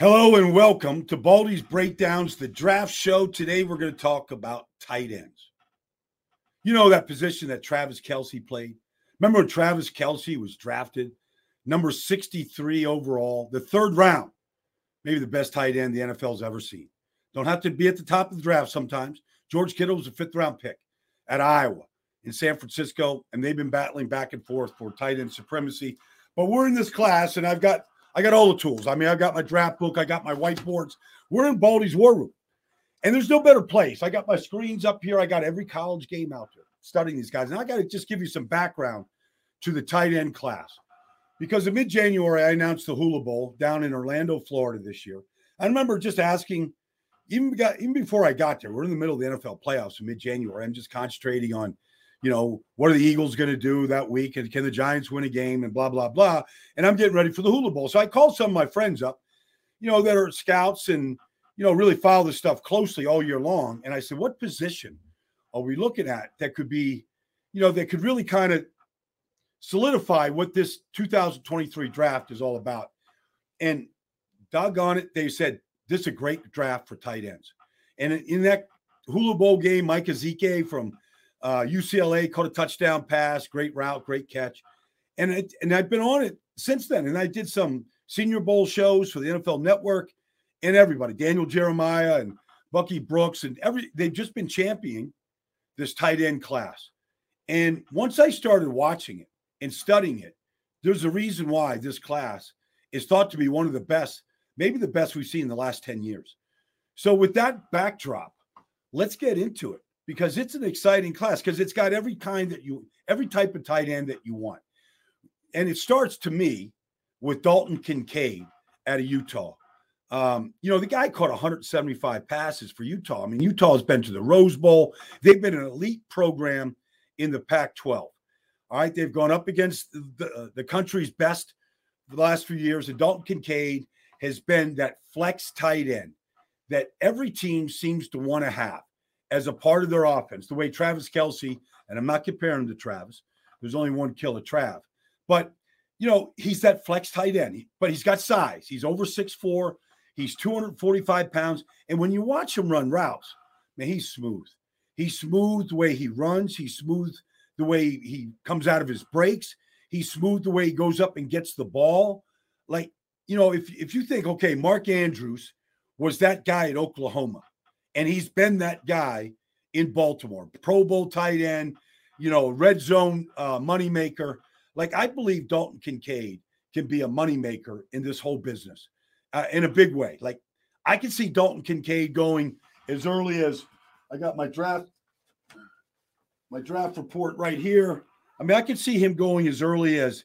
Hello and welcome to Baldy's Breakdowns, the draft show. Today we're going to talk about tight ends. You know that position that Travis Kelce played? Remember when Travis Kelce was drafted number 63 overall, the third round? Maybe the best tight end the NFL's ever seen. Don't have to be at the top of the draft sometimes. George Kittle was a fifth round pick at Iowa in San Francisco, and they've been battling back and forth for tight end supremacy. But we're in this class, and I've got I got all the tools. I mean, I got my draft book, I got my whiteboards. We're in Baldy's war room. And there's no better place. I got my screens up here. I got every college game out there studying these guys. And I got to just give you some background to the tight end class. Because in mid January, I announced the Hula Bowl down in Orlando, Florida this year. I remember just asking, even, got, even before I got there, we're in the middle of the NFL playoffs in mid January. I'm just concentrating on you know, what are the Eagles going to do that week? And can the Giants win a game and blah, blah, blah. And I'm getting ready for the Hula Bowl. So I called some of my friends up, you know, that are scouts and, you know, really follow this stuff closely all year long. And I said, what position are we looking at that could be, you know, that could really kind of solidify what this 2023 draft is all about? And doggone it, they said, this is a great draft for tight ends. And in that Hula Bowl game, Mike Ezeike from uh, UCLA caught a touchdown pass, great route, great catch, and it, and I've been on it since then. And I did some Senior Bowl shows for the NFL Network and everybody, Daniel Jeremiah and Bucky Brooks, and every they've just been championing this tight end class. And once I started watching it and studying it, there's a reason why this class is thought to be one of the best, maybe the best we've seen in the last 10 years. So, with that backdrop, let's get into it because it's an exciting class because it's got every kind that you every type of tight end that you want. And it starts to me with Dalton Kincaid out of Utah. Um, you know, the guy caught 175 passes for Utah. I mean, Utah has been to the Rose Bowl. They've been an elite program in the Pac 12. All right. They've gone up against the, uh, the country's best the last few years. And Dalton Kincaid has been that flex tight end that every team seems to want to have as a part of their offense, the way Travis Kelce, and I'm not comparing him to Travis, there's only one killer Trav, but you know, he's that flex tight end, but he's got size. He's over six four. He's 245 pounds. And when you watch him run routes, man, he's smooth. He's smooth the way he runs. He's smooth the way he comes out of his breaks. He's smooth the way he goes up and gets the ball. Like, you know, if, if you think, okay, Mark Andrews was that guy at Oklahoma, and he's been that guy in Baltimore, Pro Bowl tight end, you know, red zone uh, moneymaker. Like I believe Dalton Kincaid can be a moneymaker in this whole business uh, in a big way. Like I can see Dalton Kincaid going as early as I got my draft, my draft report right here. I mean, I can see him going as early as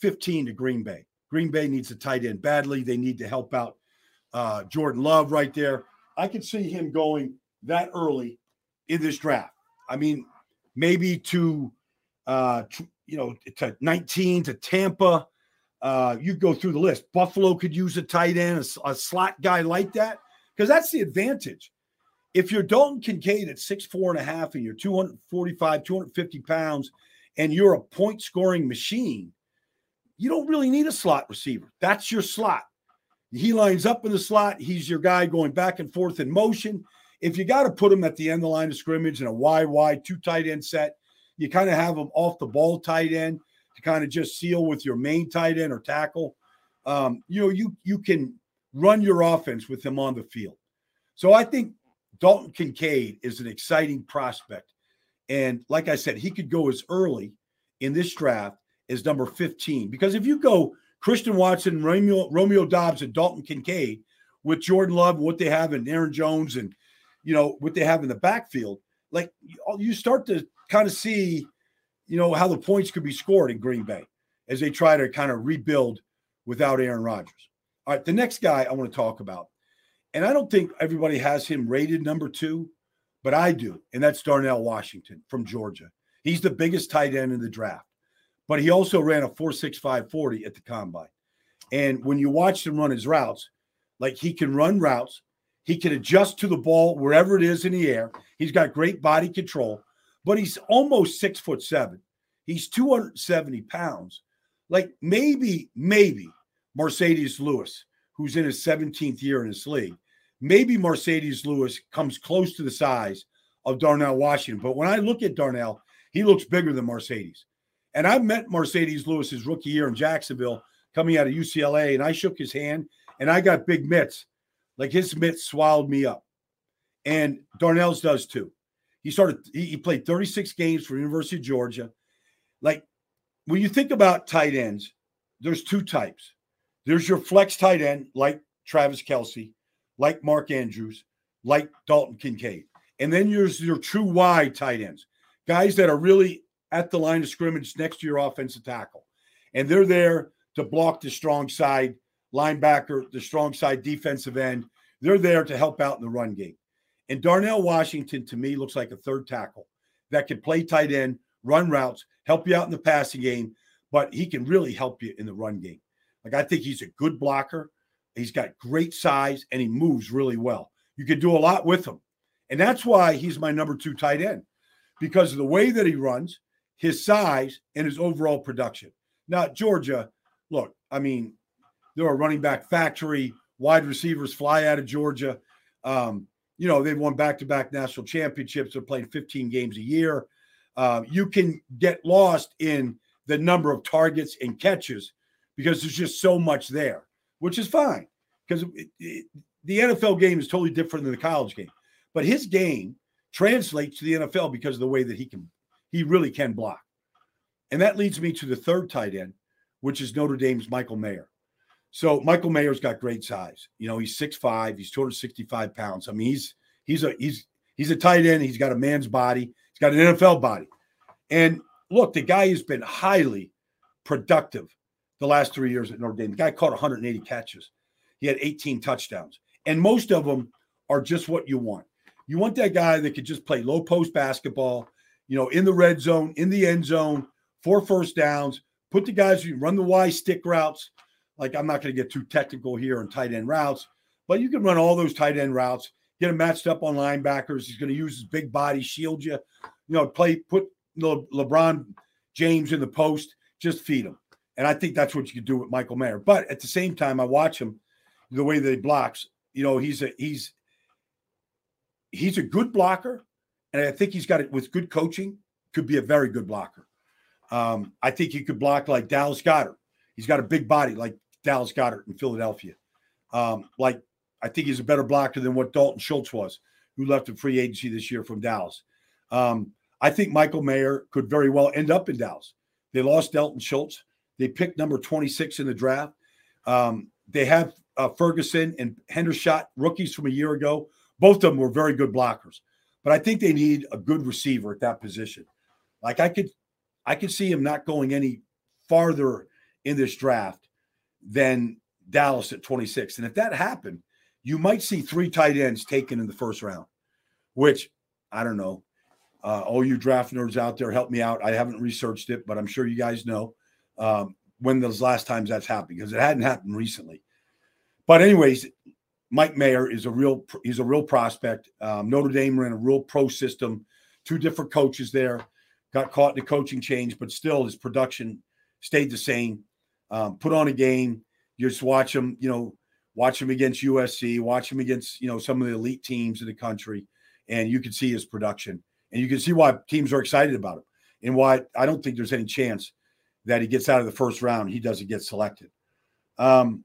15 to Green Bay. Green Bay needs a tight end badly. They need to help out uh, Jordan Love right there. I could see him going that early in this draft. I mean, maybe to uh to, you know to 19 to Tampa. Uh, you go through the list. Buffalo could use a tight end, a, a slot guy like that, because that's the advantage. If you're Dalton Kincaid at six four and a half and you're 245, 250 pounds, and you're a point scoring machine, you don't really need a slot receiver. That's your slot. He lines up in the slot. He's your guy going back and forth in motion. If you got to put him at the end of the line of scrimmage in a wide, wide two tight end set, you kind of have him off the ball tight end to kind of just seal with your main tight end or tackle. um, you know, you you can run your offense with him on the field. So I think Dalton Kincaid is an exciting prospect. And like I said, he could go as early in this draft as number 15. Because if you go Christian Watson, Romeo, Romeo Doubs, and Dalton Kincaid with Jordan Love, what they have in Aaron Jones, and you know what they have in the backfield, like you start to kind of see, you know, how the points could be scored in Green Bay as they try to kind of rebuild without Aaron Rodgers. All right, the next guy I want to talk about, and I don't think everybody has him rated number two, but I do, and that's Darnell Washington from Georgia. He's the biggest tight end in the draft, but he also ran a 4.65 40 at the combine. And when you watch him run his routes, like he can run routes, he can adjust to the ball wherever it is in the air. He's got great body control, but he's almost six foot seven. He's 270 pounds. Like maybe, maybe Marcedes Lewis, who's in his 17th year in this league, maybe Marcedes Lewis comes close to the size of Darnell Washington. But when I look at Darnell, he looks bigger than Marcedes. And I met Marcedes Lewis his rookie year in Jacksonville coming out of UCLA, and I shook his hand and I got big mitts. Like his mitts swallowed me up. And Darnell's does too. He started, he, played 36 games for University of Georgia. Like when you think about tight ends, there's two types. There's your flex tight end, like Travis Kelce, like Mark Andrews, like Dalton Kincaid. And then there's your true wide tight ends, guys that are really at the line of scrimmage next to your offensive tackle. And they're there to block the strong side linebacker, the strong side defensive end. They're there to help out in the run game. And Darnell Washington, to me, looks like a third tackle that can play tight end, run routes, help you out in the passing game, but he can really help you in the run game. Like, I think he's a good blocker. He's got great size and he moves really well. You could do a lot with him. And that's why he's my number two tight end because of the way that he runs, his size, and his overall production. Now, Georgia, look, I mean, they're a running back factory. Wide receivers fly out of Georgia. Um, you know, they've won back to back national championships. They're playing 15 games a year. Uh, you can get lost in the number of targets and catches because there's just so much there, which is fine because the NFL game is totally different than the college game. But his game translates to the NFL because of the way that he can, he really can block. And that leads me to the third tight end, which is Notre Dame's Michael Mayer. So Michael Mayer's got great size. You know, he's 6'5, he's 265 pounds. I mean, he's he's a he's he's a tight end, he's got a man's body, he's got an NFL body. And look, the guy has been highly productive the last three years at Notre Dame. The guy caught 180 catches. He had 18 touchdowns. And most of them are just what you want. You want that guy that could just play low post basketball, you know, in the red zone, in the end zone, four first downs, put the guys who run the Y stick routes, like I'm not going to get too technical here on tight end routes, but you can run all those tight end routes, get him matched up on linebackers. He's going to use his big body, shield you, you know, play, put Le- LeBron James in the post, just feed him. And I think that's what you could do with Michael Mayer. But at the same time, I watch him the way that he blocks. You know, he's a he's he's a good blocker, and I think he's got it with good coaching. Could be a very good blocker. Um, I think he could block like Dallas Goedert. He's got a big body like Dallas Goedert in Philadelphia. Um, like I think he's a better blocker than what Dalton Schultz was, who left in free agency this year from Dallas. Um, I think Michael Mayer could very well end up in Dallas. They lost Dalton Schultz. They picked number 26 in the draft. Um, they have uh, Ferguson and Hendershot, rookies from a year ago. Both of them were very good blockers, but I think they need a good receiver at that position. Like I could, I could see him not going any farther in this draft than Dallas at 26. And if that happened, you might see three tight ends taken in the first round, which I don't know. Uh, all you draft nerds out there, help me out. I haven't researched it, but I'm sure you guys know um, when those last times that's happened because it hadn't happened recently. But anyways, Mike Mayer is a real he's a real prospect. Um, Notre Dame ran a real pro system, two different coaches there, got caught in the coaching change, but still his production stayed the same um, put on a game. You just watch him, you know, watch him against USC, watch him against, you know, some of the elite teams in the country, and you can see his production. And you can see why teams are excited about him and why I don't think there's any chance that he gets out of the first round. He doesn't get selected. Um,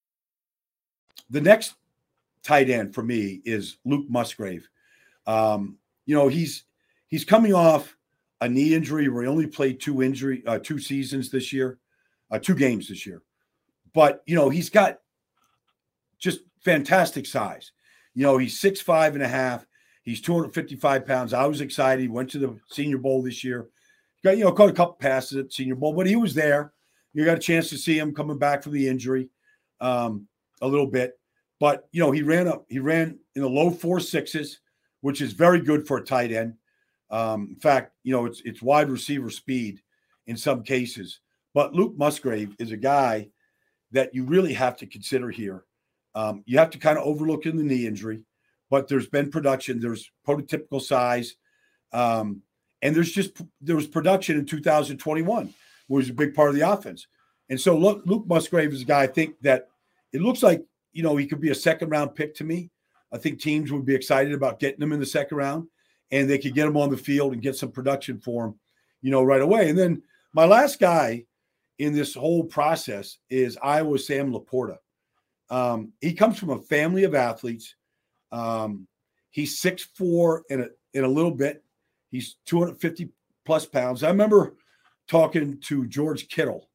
The next tight end for me is Luke Musgrave. Um, you know, he's he's coming off a knee injury where he only played two injury uh, two seasons this year, uh, two games this year. But you know, he's got just fantastic size. You know, he's six five and a half. He's 255 pounds. I was excited. He went to the Senior Bowl this year. Got you know caught a couple passes at Senior Bowl, but he was there. You got a chance to see him coming back from the injury um, a little bit. But you know, he ran up. He ran in the low four sixes, which is very good for a tight end. Um, in fact, you know, it's it's wide receiver speed in some cases. But Luke Musgrave is a guy that you really have to consider here. Um, you have to kind of overlook in the knee injury, but there's been production. There's prototypical size, um, and there's just there was production in 2021, which was a big part of the offense. And so look, Luke Musgrave is a guy I think that it looks like you know he could be a second round pick to me. I think teams would be excited about getting him in the second round, and they could get him on the field and get some production for him, you know, right away. And then my last guy in this whole process is Iowa Sam LaPorta. Um, he comes from a family of athletes. Um, he's six four in a in a little bit. He's 250 plus pounds. I remember talking to George Kittle,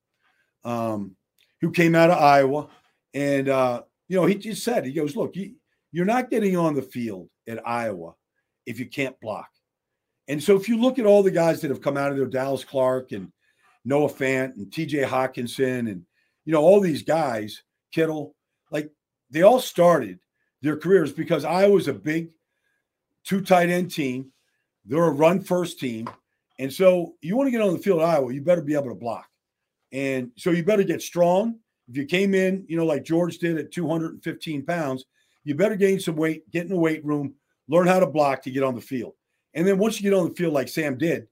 um, who came out of Iowa, and uh, you know he just said he goes, "Look, you, you're not getting on the field at Iowa if you can't block." And so if you look at all the guys that have come out of there, Dallas Clark and Noah Fant and TJ Hockenson and you know all these guys, Kittle, like they all started their careers because Iowa's a big two tight end team. They're a run first team. And so you want to get on the field at Iowa, you better be able to block. And so you better get strong. If you came in, you know, like George did at 215 pounds, you better gain some weight, get in the weight room, learn how to block to get on the field. And then once you get on the field, like Sam did,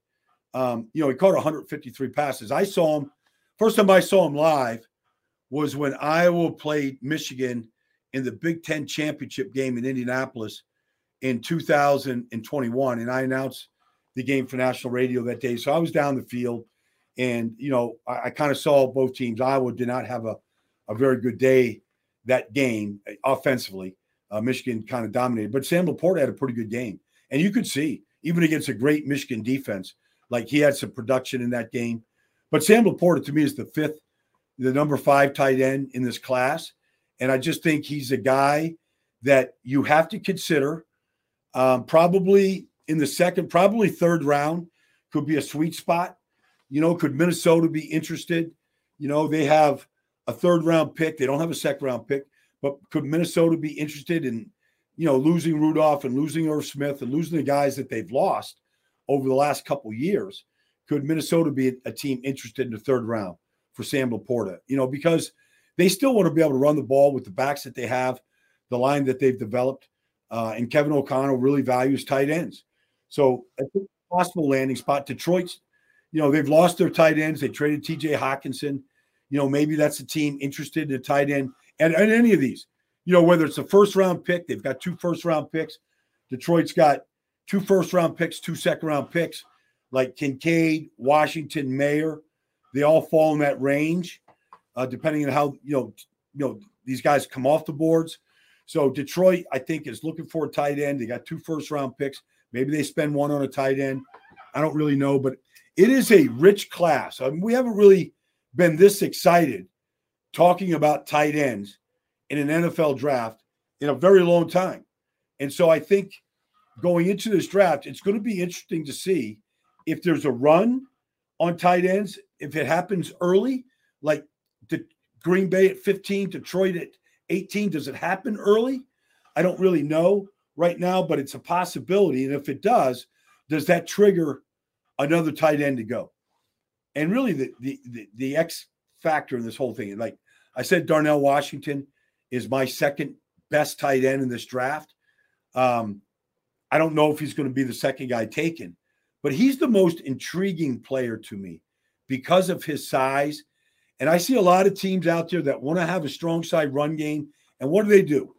um, you know, he caught 153 passes. I saw him, first time I saw him live was when Iowa played Michigan in the Big Ten championship game in Indianapolis in 2021. And I announced the game for national radio that day. So I was down the field and, you know, I, I kind of saw both teams. Iowa did not have a, a very good day that game uh, offensively. Uh, Michigan kind of dominated, but Sam LaPorta had a pretty good game. And you could see, even against a great Michigan defense, like he had some production in that game. But Sam LaPorta to me is the fifth, the number five tight end in this class. And I just think he's a guy that you have to consider. Um, probably in the second, probably third round could be a sweet spot. You know, could Minnesota be interested? You know, they have a third round pick. They don't have a second round pick, but could Minnesota be interested in, you know, losing Rudolph and losing Irv Smith and losing the guys that they've lost over the last couple years? Could Minnesota be a, team interested in the third round for Sam LaPorta? You know, because they still want to be able to run the ball with the backs that they have, the line that they've developed. Uh, and Kevin O'Connell really values tight ends. So I think possible landing spot. Detroit's, you know, they've lost their tight ends. They traded TJ Hockenson. You know, maybe that's a team interested in a tight end. And, and any of these, you know, whether it's a first round pick, they've got two first round picks. Detroit's got two first round picks, two second round picks, like Kincaid, Washington, Mayer. They all fall in that range, uh, depending on how you know, you know, these guys come off the boards. So Detroit, I think, is looking for a tight end. They got two first round picks. Maybe they spend one on a tight end. I don't really know, but it is a rich class. I mean, we haven't really been this excited talking about tight ends in an NFL draft in a very long time. And so I think going into this draft, it's going to be interesting to see if there's a run on tight ends, if it happens early, like the Green Bay at 15, Detroit at 18, does it happen early? I don't really know right now, but it's a possibility. And if it does, does that trigger another tight end to go? And really, the the the, the X factor in this whole thing, like I said Darnell Washington is my second best tight end in this draft. Um, I don't know if he's going to be the second guy taken, but he's the most intriguing player to me because of his size. And I see a lot of teams out there that want to have a strong side run game. And what do they do?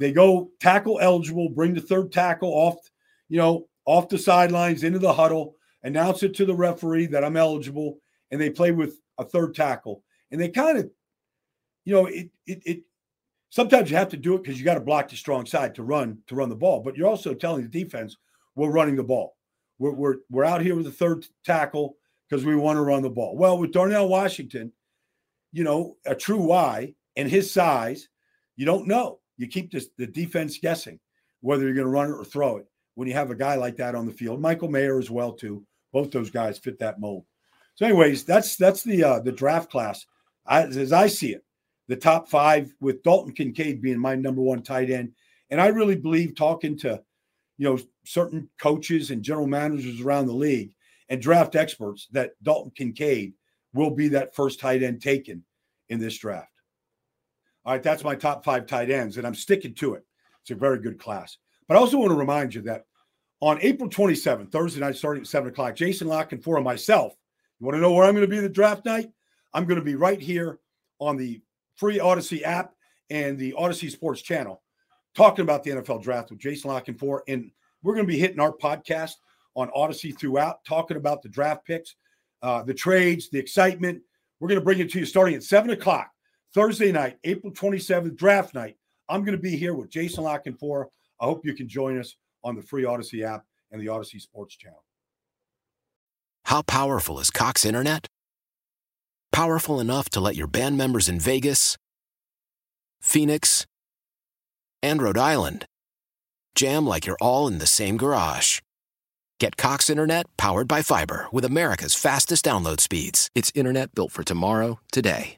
They go tackle eligible, bring the third tackle off, you know, off the sidelines into the huddle, announce it to the referee that I'm eligible, and they play with a third tackle. And they kind of, you know, it it it sometimes you have to do it because you got to block the strong side to run to run the ball. But you're also telling the defense we're running the ball. We're we're, we're out here with the third tackle because we want to run the ball. Well, with Darnell Washington, you know, a true Y and his size, you don't know. You keep this, the defense guessing whether you're going to run it or throw it when you have a guy like that on the field. Michael Mayer as well too. Both those guys fit that mold. So, anyways, that's that's the uh, the draft class as I see it. The top five with Dalton Kincaid being my number one tight end, and I really believe talking to you know certain coaches and general managers around the league and draft experts that Dalton Kincaid will be that first tight end taken in this draft. All right, that's my top five tight ends, and I'm sticking to it. It's a very good class. But I also want to remind you that on April 27th, Thursday night, starting at 7 o'clock, Jason La Canfora and myself, you want to know where I'm going to be the draft night? I'm going to be right here on the free Audacy app and the Audacy Sports channel talking about the NFL draft with Jason La Canfora. And we're going to be hitting our podcast on Audacy throughout, talking about the draft picks, uh, the trades, the excitement. We're going to bring it to you starting at 7 o'clock Thursday night, April 27th, draft night. I'm going to be here with Jason La Canfora. I hope you can join us on the free Audacy app and the Audacy Sports channel. How powerful is Cox Internet? Powerful enough to let your band members in Vegas, Phoenix, and Rhode Island jam like you're all in the same garage. Get Cox Internet powered by fiber with America's fastest download speeds. It's internet built for tomorrow, today.